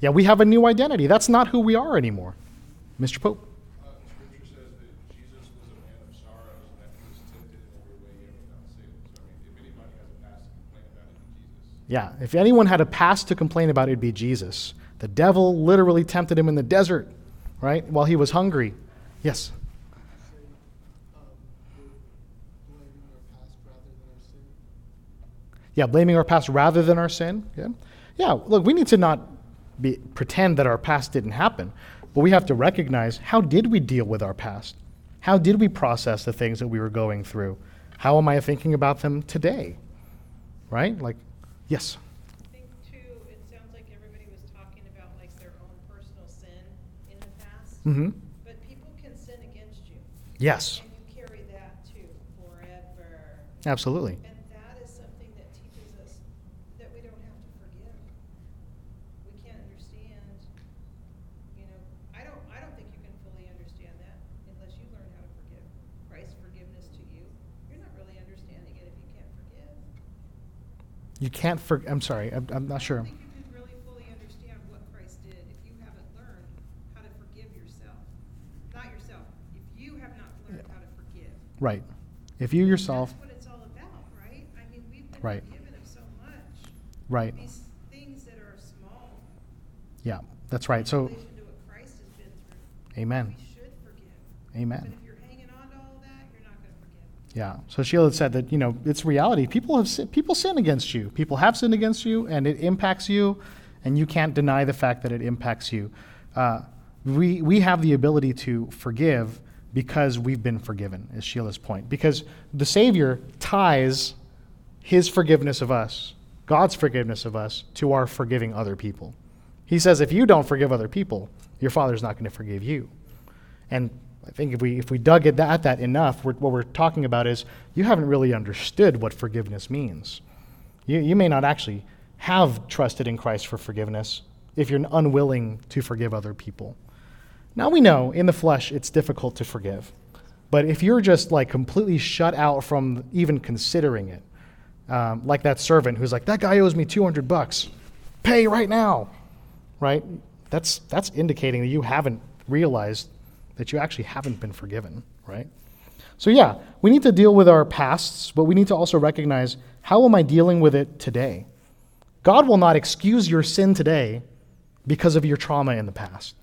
Yeah, we have a new identity. That's not who we are anymore. Mr. Pope? Uh, scripture says that Jesus was a man of sorrows and that he was tempted in every way yet without sin. So, I mean, if anybody has a past to complain about, it would be Jesus. Yeah, if anyone had a past to complain about, it'd be Jesus. The devil literally tempted him in the desert, right, while he was hungry. Yes? Yeah, blaming our past rather than our sin. Yeah, yeah. Look, we need to not be, pretend that our past didn't happen, but we have to recognize how did we deal with our past? How did we process the things that we were going through? How am I thinking about them today? Right? Like, yes. Mm-hmm. But people can sin against you. Yes. And you carry that too forever. Absolutely. And that is something that teaches us that we don't have to forgive. We can't understand. You know, I don't. I don't think you can fully understand that unless you learn how to forgive. Christ's forgiveness to you, you're not really understanding it if you can't forgive. You can't forgive. I'm sorry. I'm, I'm not sure. Right. If you yourself. That's what it's all about, right? I mean, we've been Right. forgiven of so much. Right. These things that are small. Yeah, that's right. So, In relation to what Christ has been through. amen. We should forgive. But Amen. if you're hanging on to all that, you're not gonna forgive. Yeah. So Sheila said that you know it's reality. People have sin, people sin against you. People have sinned against you, and it impacts you, and you can't deny the fact that it impacts you. Uh, we we have the ability to forgive because we've been forgiven. Is Sheila's point? Because the Savior ties His forgiveness of us, God's forgiveness of us, to our forgiving other people. He says, if you don't forgive other people, your Father's not going to forgive you. And I think if we if we dug at that, at that enough, we're, what we're talking about is you haven't really understood what forgiveness means. You, you may not actually have trusted in Christ for forgiveness if you're unwilling to forgive other people. Now we know in the flesh it's difficult to forgive, but if you're just like completely shut out from even considering it, um, like that servant who's like, that guy owes me 200 bucks, pay right now, right? That's that's indicating that you haven't realized that you actually haven't been forgiven, right? So yeah, we need to deal with our pasts, but we need to also recognize how am I dealing with it today? God will not excuse your sin today because of your trauma in the past.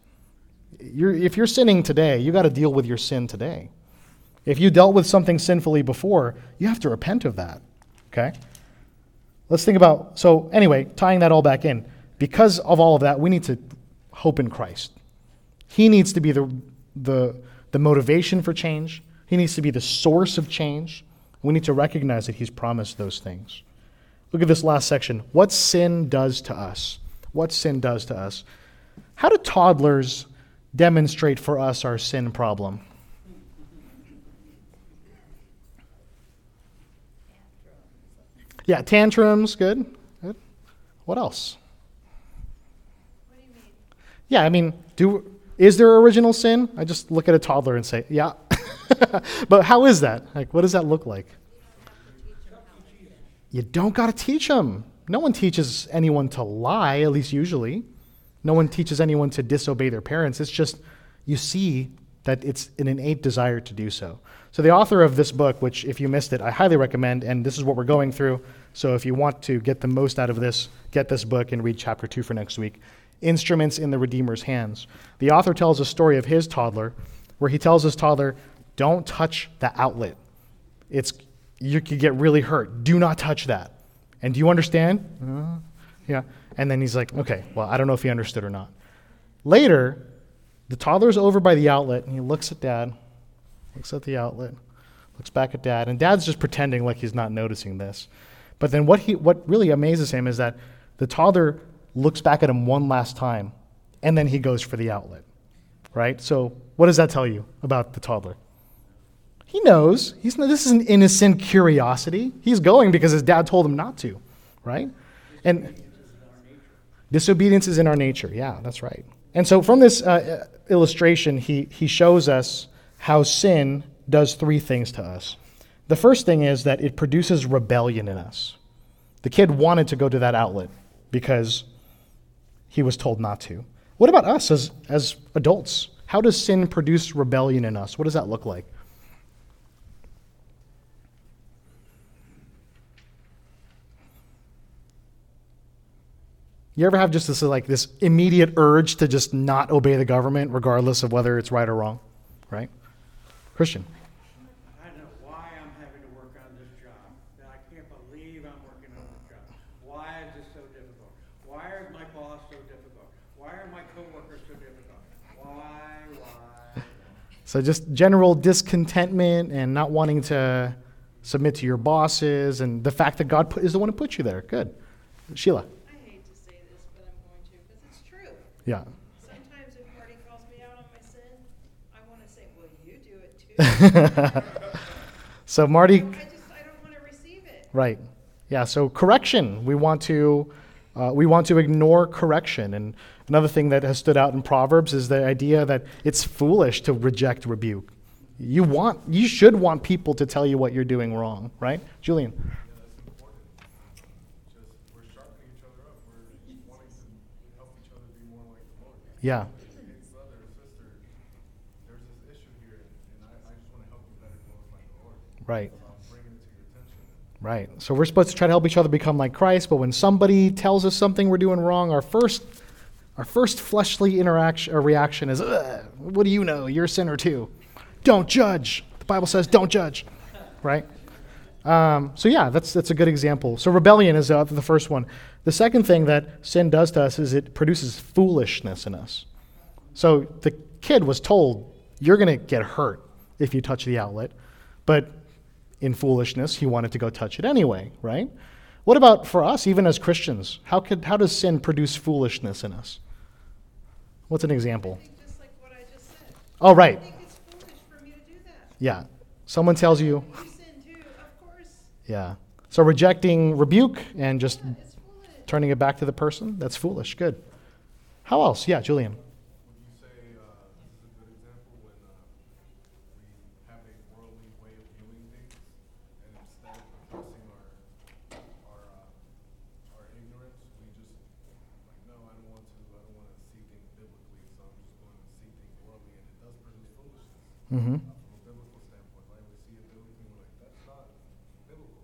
You're, if you're sinning today, you got to deal with your sin today. If you dealt with something sinfully before, you have to repent of that. Okay? Let's think about so anyway, tying that all back in. Because of all of that, we need to hope in Christ. He needs to be the the the motivation for change. He needs to be the source of change. We need to recognize that he's promised those things. Look at this last section. What sin does to us. What sin does to us. How do toddlers demonstrate for us our sin problem? Yeah, tantrums, good. Good. What else? Yeah, I mean, do is there original sin? I just look at a toddler and say, yeah. but how is that? Like, what does that look like? You don't got to teach them. No one teaches anyone to lie, at least usually. No one teaches anyone to disobey their parents. It's just you see that it's an innate desire to do so. So, the author of this book, which, if you missed it, I highly recommend, and this is what we're going through. So, if you want to get the most out of this, get this book and read chapter two for next week Instruments in the Redeemer's Hands. The author tells a story of his toddler where he tells his toddler, Don't touch the outlet. It's, you could get really hurt. Do not touch that. And do you understand? Uh, yeah. And then he's like, Okay, well, I don't know if he understood or not. Later, the toddler's over by the outlet and he looks at dad, looks at the outlet, looks back at dad, and dad's just pretending like he's not noticing this. But then what he what really amazes him is that the toddler looks back at him one last time and then he goes for the outlet. Right? So what does that tell you about the toddler? He knows. He's this is an innocent curiosity. He's going because his dad told him not to, right? And disobedience is in our nature. Yeah, that's right. And so from this uh, illustration, he, he shows us how sin does three things to us. The first thing is that it produces rebellion in us. The kid wanted to go to that outlet because he was told not to. What about us as, as adults? How does sin produce rebellion in us? What does that look like? You ever have just this like this immediate urge to just not obey the government regardless of whether it's right or wrong, right? Christian. I don't know why I'm having to work on this job. I can't believe I'm working on this job. Why is this so difficult? Why is my boss so difficult? Why are my coworkers so difficult? Why, why? So just general discontentment and not wanting to submit to your bosses and the fact that God put, is the one who put you there. Good. Sheila. I hate to say this, but I'm going to, because it's true. Yeah. Sometimes if Marty calls me out on my sin, I want to say, well, you do it too. so Marty I just, I don't want to receive it. Right. Yeah. So correction. We want to uh, we want to ignore correction. And another thing that has stood out in Proverbs is the idea that it's foolish to reject rebuke. You want you should want people to tell you what you're doing wrong, right, Julian? Yeah, that's important. Just Yeah. Hey, brother or sister, there's this issue here, and I, I just want to help you better glorify the Lord. Right. Right. So we're supposed to try to help each other become like Christ, but when somebody tells us something we're doing wrong, our first our first fleshly interaction or reaction is, "What do you know? You're a sinner too. Don't judge." The Bible says, "Don't judge." Right. Um, so yeah, that's that's a good example. So rebellion is uh, the first one. The second thing that sin does to us is it produces foolishness in us. So the kid was told, "You're going to get hurt if you touch the outlet," but in foolishness, he wanted to go touch it anyway, right? What about for us, even as Christians? How, could, how does sin produce foolishness in us? What's an example? like what I just said. Oh, right. I think it's foolish for me to do that. Yeah. Someone tells you, You sin too, of course. Yeah. So rejecting rebuke and just Yeah, turning it back to the person, that's foolish. Good. How else? Yeah, Julian. Would you say uh, this is a good example when uh, we have a worldly way of viewing things, and instead of addressing our our uh, our ignorance, we just like, no, I don't want to. I don't want to see things biblically, so I'm just going to see things worldly, and it does produce foolishness Mm-hmm. uh, from a biblical standpoint, right? We see it biblically, and we're like, that's not biblical.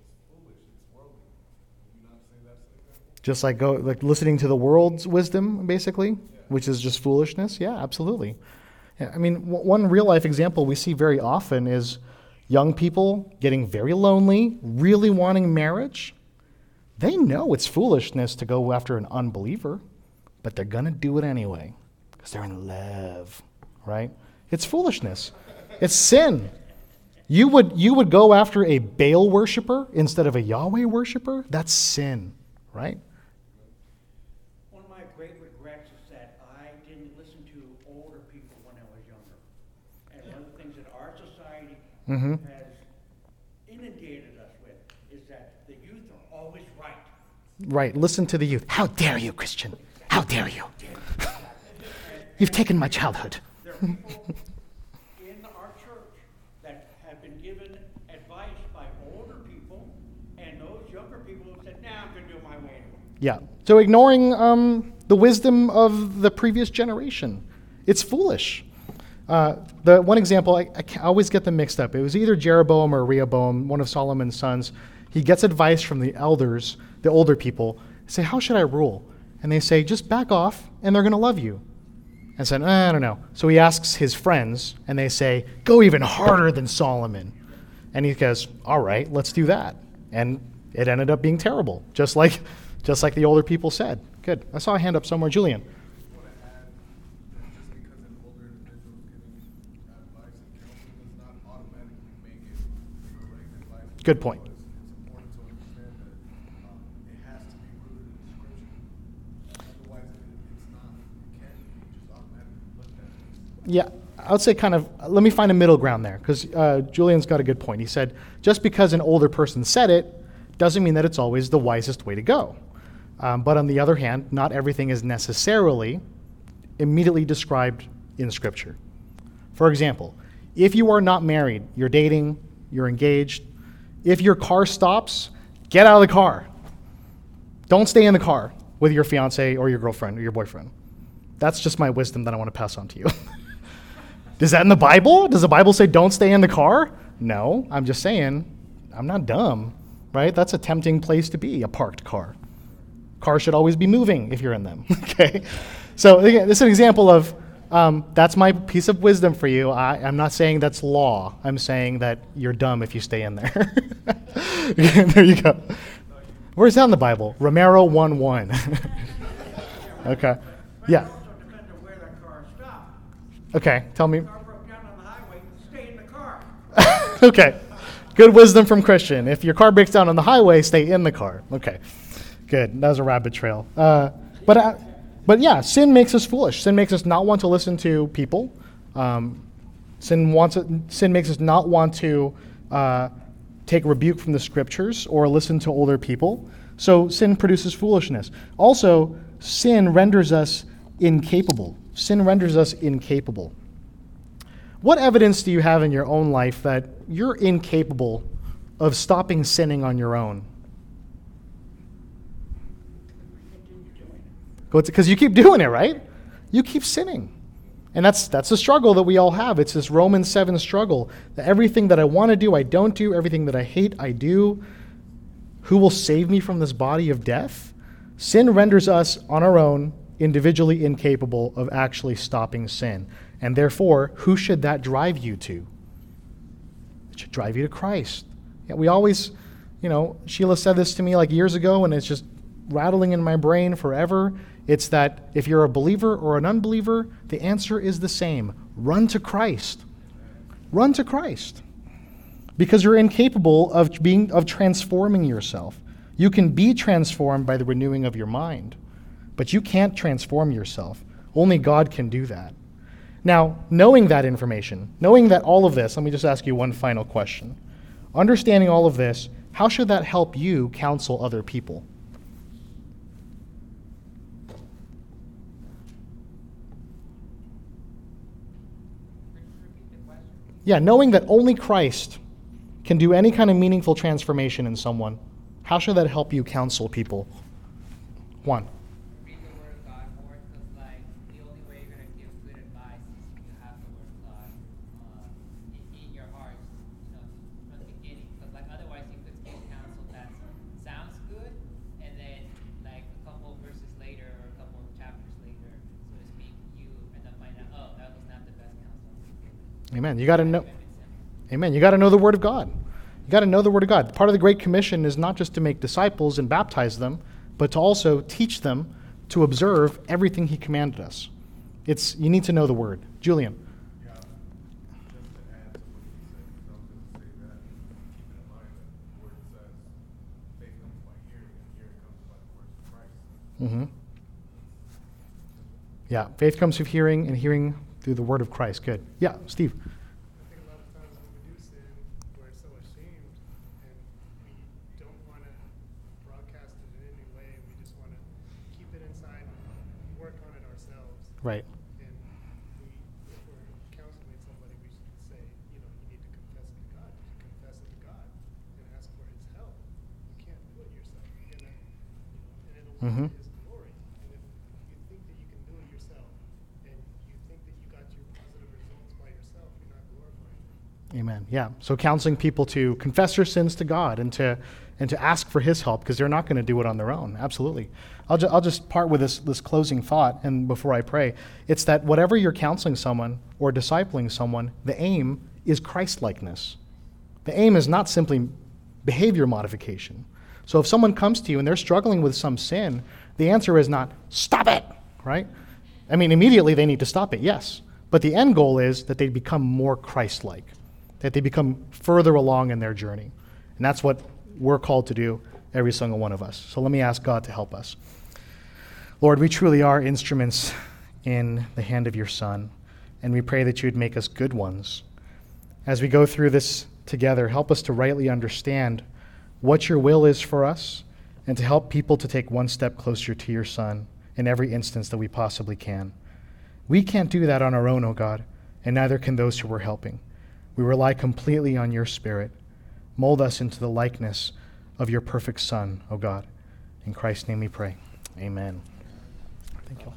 It's foolish. It's worldly. Would you not say that's an example? Just like go like listening to the world's wisdom, basically, which is just foolishness. Yeah, absolutely. Yeah, I mean, w- one real life example we see very often is young people getting very lonely, really wanting marriage. They know it's foolishness to go after an unbeliever, but they're gonna do it anyway because they're in love, right? It's foolishness. It's sin. You would you would go after a Baal worshiper instead of a Yahweh worshiper? That's sin, right? One of my great regrets is that I didn't listen to older people when I was younger. And one of the things that our Mhm. has inundated us with is that the youth are always right. Right. Listen to the youth. How dare you, Christian? How dare you? You've taken my childhood. There are people in our church that have been given advice by older people, and those younger people have said, nah, I'm gonna do my way. Yeah. So ignoring um, the wisdom of the previous generation, it's foolish. Uh, the one example, I, I always get them mixed up. It was either Jeroboam or Rehoboam, one of Solomon's sons. He gets advice from the elders, the older people. Say, how should I rule? And they say, just back off, and they're going to love you. And said, I don't know. So he asks his friends, and they say, go even harder than Solomon. And he goes, all right, let's do that. And it ended up being terrible, just like, just like the older people said. Good. I saw a hand up somewhere. Julian. just want to add that just because an older individual is giving advice and counsel does not automatically make it the correct advice. Good point. It's, it's important to understand that um, it has to be rooted in scripture. Otherwise, it, it's not. It can't be just automatically looked at. point. Yeah, I would say kind of, let me find a middle ground there, because uh, Julian's got a good point. He said, just because an older person said it doesn't mean that it's always the wisest way to go. Um, but on the other hand, not everything is necessarily immediately described in Scripture. For example, if you are not married, you're dating, you're engaged, if your car stops, get out of the car. Don't stay in the car with your fiance or your girlfriend or your boyfriend. That's just my wisdom that I want to pass on to you. Is that in the Bible? Does the Bible say don't stay in the car? No, I'm just saying, I'm not dumb, right? That's a tempting place to be, a parked car. Cars should always be moving if you're in them, okay? So, again, this is an example of um, that's my piece of wisdom for you. I, I'm not saying that's law, I'm saying that you're dumb if you stay in there. there you go. Where's that in the Bible? Romero 1 1. okay. Yeah. Okay, tell me. Okay. Good wisdom from Christian. If your car breaks down on the highway, stay in the car. Okay. Good. That was a rabbit trail. Uh, but, uh, but yeah, sin makes us foolish. Sin makes us not want to listen to people. Um, sin wants it, sin makes us not want to uh, take rebuke from the scriptures or listen to older people. So sin produces foolishness. Also, sin renders us incapable. Sin renders us incapable. What evidence do you have in your own life that you're incapable of stopping sinning on your own? Continue doing it. Because you keep doing it, right? you keep sinning. And that's that's the struggle that we all have. It's this Romans 7 struggle. That everything that I want to do, I don't do. Everything that I hate, I do. Who will save me from this body of death? Sin renders us on our own individually incapable of actually stopping sin. And therefore, who should that drive you to? It should drive you to Christ. Yeah, we always, you know, Sheila said this to me like years ago, and it's just rattling in my brain forever. It's that if you're a believer or an unbeliever, the answer is the same run to Christ. Run to Christ. Because you're incapable of, being, of transforming yourself. You can be transformed by the renewing of your mind, but you can't transform yourself. Only God can do that. Now, knowing that information, knowing that all of this, let me just ask you one final question. Understanding all of this, how should that help you counsel other people? Yeah, knowing that only Christ can do any kind of meaningful transformation in someone, how should that help you counsel people? One. read the Word of God more because, like, the only way you're gonna give good advice is when you have the Word of God uh, in, in your heart, you know, from the beginning. Because, like, otherwise you could give counsel that sounds good, and then, like, a couple of verses later or a couple of chapters later, so to speak, you end up finding out, oh, that was not the best counsel I could give. Amen. You got to know. Amen. You got to know the Word of God. You got to know the Word of God. Part of the Great Commission is not just to make disciples and baptize them, but to also teach them to observe everything He commanded us. It's you need to know the Word. Julian. Mm-hmm. Yeah, faith comes through hearing, and hearing through the Word of Christ. Good. Yeah, Steve. I think a lot of times when we do sin, we're so ashamed and we don't want to broadcast it in any way. We just want to keep it inside and work on it ourselves. Right. And we, if we're counseling somebody, we should say, you know, you need to confess it to God. You should confess it to God and ask for His help. You can't do it yourself. You're gonna, you know, and it'll Mhm. lead to His glory. And if you think that you can do it yourself, and you think that you got your positive results by yourself, you're not glorifying Him. Amen. Yeah. So counseling people to confess their sins to God and to and to ask for His help because they're not going to do it on their own. Absolutely. I'll, ju- I'll just part with this this closing thought and before I pray, it's that whatever you're counseling someone or discipling someone, the aim is Christ likeness. The aim is not simply behavior modification. So if someone comes to you and they're struggling with some sin, the answer is not stop it, right? I mean, immediately they need to stop it, yes. But the end goal is that they become more Christ like, that they become further along in their journey. And that's what we're called to do, every single one of us. So let me ask God to help us. Lord, we truly are instruments in the hand of your Son, and we pray that you would make us good ones. As we go through this together, help us to rightly understand what your will is for us and to help people to take one step closer to your Son in every instance that we possibly can. We can't do that on our own, O God, and neither can those who we're helping. We rely completely on your Spirit. Mold us into the likeness of your perfect Son, O God. In Christ's name we pray. Amen. Thank you.